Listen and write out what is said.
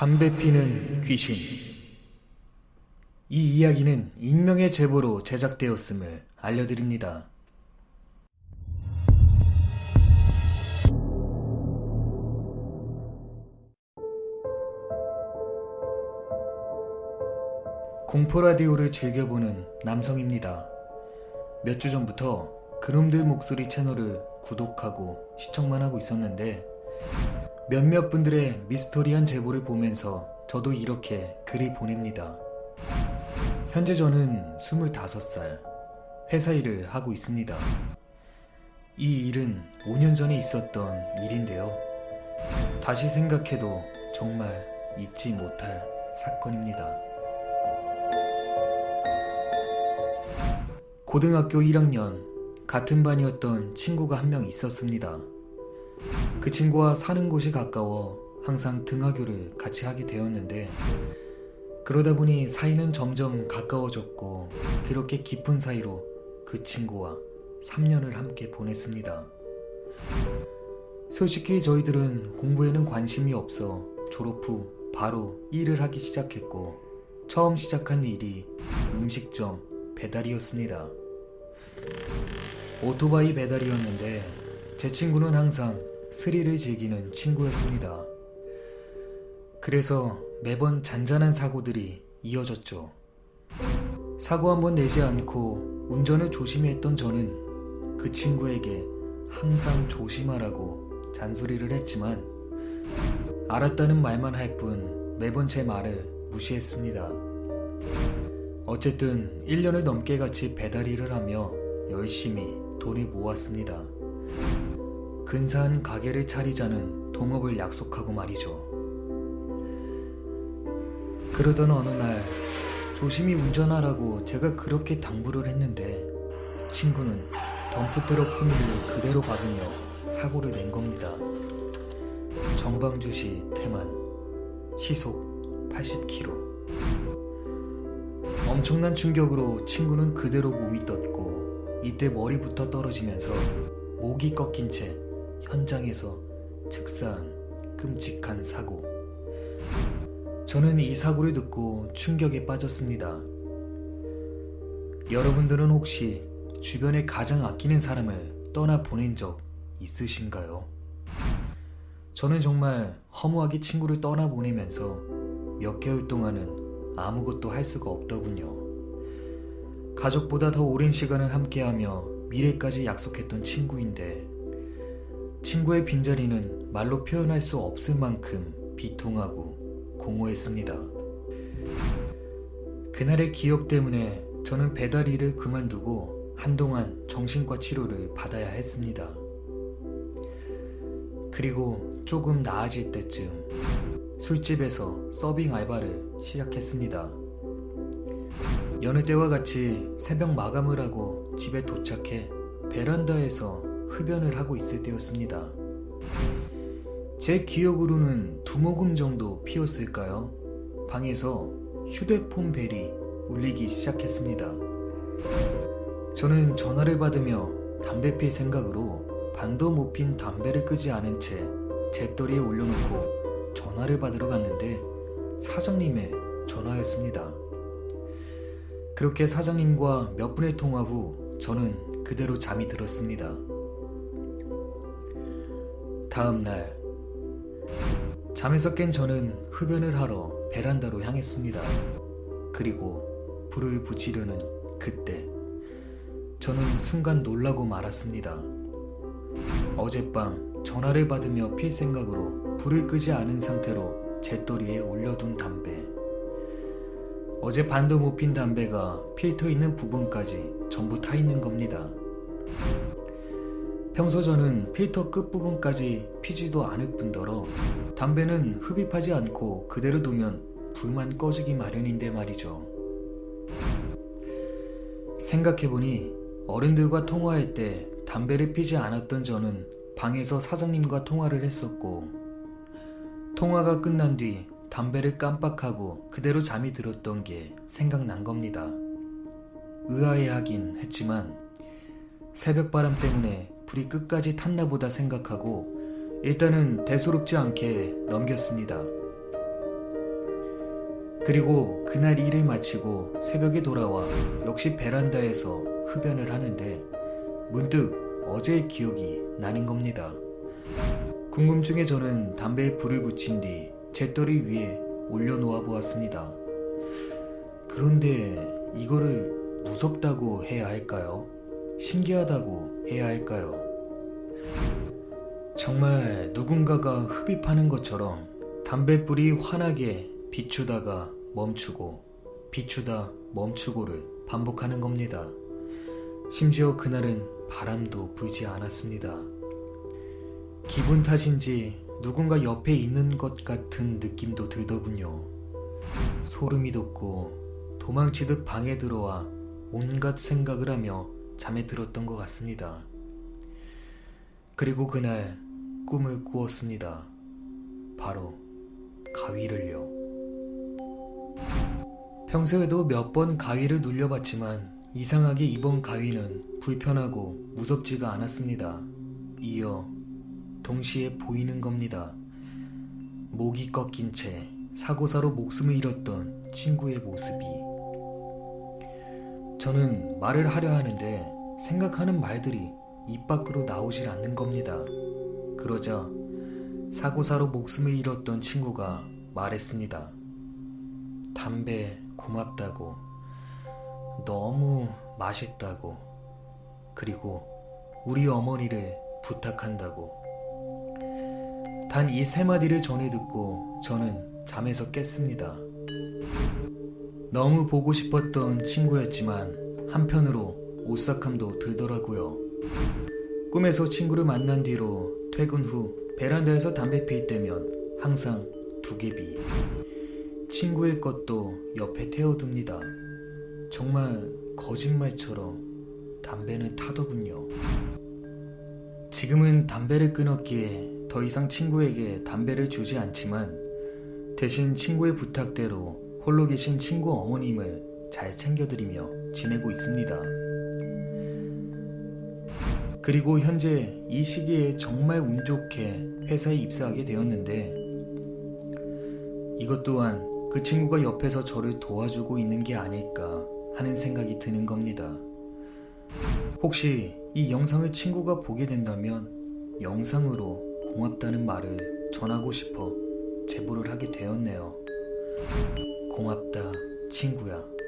담배 피는 귀신. 이 이야기는 익명의 제보로 제작되었음을 알려드립니다. 공포라디오를 즐겨보는 남성입니다. 몇 주 전부터 그놈들 목소리 채널을 구독하고 시청만 하고 있었는데 몇몇 분들의 미스터리한 제보를 보면서 저도 이렇게 글을 보냅니다. 현재 저는 25살, 회사 일을 하고 있습니다. 이 일은 5년 전에 있었던 일인데요. 다시 생각해도 정말 잊지 못할 사건입니다. 고등학교 1학년 같은 반이었던 친구가 한 명 있었습니다. 그 친구와 사는 곳이 가까워 항상 등하교를 같이 하게 되었는데 그러다 보니 사이는 점점 가까워졌고 그렇게 깊은 사이로 그 친구와 3년을 함께 보냈습니다. 솔직히 저희들은 공부에는 관심이 없어 졸업 후 바로 일을 하기 시작했고 처음 시작한 일이 음식점 배달이었습니다. 오토바이 배달이었는데 제 친구는 항상 스릴을 즐기는 친구였습니다. 그래서 매번 잔잔한 사고들이 이어졌죠. 사고 한 번 내지 않고 운전을 조심히 했던 저는 그 친구에게 항상 조심하라고 잔소리를 했지만 알았다는 말만 할 뿐 매번 제 말을 무시했습니다. 어쨌든 1년을 넘게 같이 배달 일을 하며 열심히 돈을 모았습니다. 근사한 가게를 차리자는 동업을 약속하고 말이죠. 그러던 어느 날 조심히 운전하라고 제가 그렇게 당부를 했는데 친구는 덤프트럭 후미를 그대로 박으며 사고를 낸 겁니다. 정방주시 태만 시속 80km 엄청난 충격으로 친구는 그대로 몸이 떴고 이때 머리부터 떨어지면서 목이 꺾인 채 현장에서 즉사한 끔찍한 사고. 저는 이 사고를 듣고 충격에 빠졌습니다. 여러분들은 혹시 주변에 가장 아끼는 사람을 떠나 보낸 적 있으신가요? 저는 정말 허무하게 친구를 떠나 보내면서 몇 개월 동안은 아무것도 할 수가 없더군요. 가족보다 더 오랜 시간을 함께하며 미래까지 약속했던 친구인데 친구의 빈자리는 말로 표현할 수 없을 만큼 비통하고 공허했습니다. 그날의 기억 때문에 저는 배달 일을 그만두고 한동안 정신과 치료를 받아야 했습니다. 그리고 조금 나아질 때쯤 술집에서 서빙 알바를 시작했습니다. 여느 때와 같이 새벽 마감을 하고 집에 도착해 베란다에서 흡연을 하고 있을 때였습니다. 제 기억으로는 두 모금 정도 피었을까요? 방에서 휴대폰 벨이 울리기 시작했습니다. 저는 전화를 받으며 담배 필 생각으로 반도 못 핀 담배를 끄지 않은 채 재떨이에 올려놓고 전화를 받으러 갔는데 사장님의 전화였습니다. 그렇게 사장님과 몇 분의 통화 후 저는 그대로 잠이 들었습니다. 다음 날 잠에서 깬 저는 흡연을 하러 베란다로 향했습니다. 그리고 불을 붙이려는 그때 저는 순간 놀라고 말았습니다. 어젯밤 전화를 받으며 필 생각으로 불을 끄지 않은 상태로 재떨이에 올려둔 담배. 어제 반도 못 핀 담배가 필터 있는 부분까지 전부 타 있는 겁니다. 평소 저는 필터 끝부분까지 피지도 않을 뿐더러 담배는 흡입하지 않고 그대로 두면 불만 꺼지기 마련인데 말이죠. 생각해보니 어른들과 통화할 때 담배를 피지 않았던 저는 방에서 사장님과 통화를 했었고 통화가 끝난 뒤 담배를 깜빡하고 그대로 잠이 들었던 게 생각난 겁니다. 의아해 하긴 했지만 새벽 바람 때문에 불이 끝까지 탔나 보다 생각하고 일단은 대수롭지 않게 넘겼습니다. 그리고 그날 일을 마치고 새벽에 돌아와 역시 베란다에서 흡연을 하는데 문득 어제의 기억이 나는 겁니다. 궁금증에 저는 담배에 불을 붙인 뒤 재떨이 위에 올려놓아 보았습니다. 그런데 이거를 무섭다고 해야 할까요? 신기하다고 해야 할까요? 정말 누군가가 흡입하는 것처럼 담뱃불이 환하게 비추다가 멈추고 비추다 멈추고를 반복하는 겁니다. 심지어 그날은 바람도 불지 않았습니다. 기분 탓인지 누군가 옆에 있는 것 같은 느낌도 들더군요. 소름이 돋고 도망치듯 방에 들어와 온갖 생각을 하며 잠에 들었던 것 같습니다. 그리고 그날 꿈을 꾸었습니다. 바로 가위를요. 평소에도 몇 번 가위를 눌려봤지만 이상하게 이번 가위는 불편하고 무섭지가 않았습니다. 이어 동시에 보이는 겁니다. 목이 꺾인 채 사고사로 목숨을 잃었던 친구의 모습이. 저는 말을 하려 하는데 생각하는 말들이 입 밖으로 나오질 않는 겁니다. 그러자 사고사로 목숨을 잃었던 친구가 말했습니다. 담배 고맙다고. 너무 맛있다고. 그리고 우리 어머니를 부탁한다고. 단 이 세 마디를 전해 듣고 저는 잠에서 깼습니다. 너무 보고 싶었던 친구였지만 한편으로 오싹함도 들더라고요. 꿈에서 친구를 만난 뒤로 퇴근 후 베란다에서 담배 피울 때면 항상 두개비. 친구의 것도 옆에 태워둡니다. 정말 거짓말처럼 담배는 타더군요. 지금은 담배를 끊었기에 더 이상 친구에게 담배를 주지 않지만 대신 친구의 부탁대로 홀로 계신 친구 어머님을 잘 챙겨드리며 지내고 있습니다. 그리고 현재 이 시기에 정말 운 좋게 회사에 입사하게 되었는데 이것 또한 그 친구가 옆에서 저를 도와주고 있는 게 아닐까 하는 생각이 드는 겁니다. 혹시 이 영상을 친구가 보게 된다면 영상으로 고맙다는 말을 전하고 싶어 제보를 하게 되었네요. 고맙다, 친구야.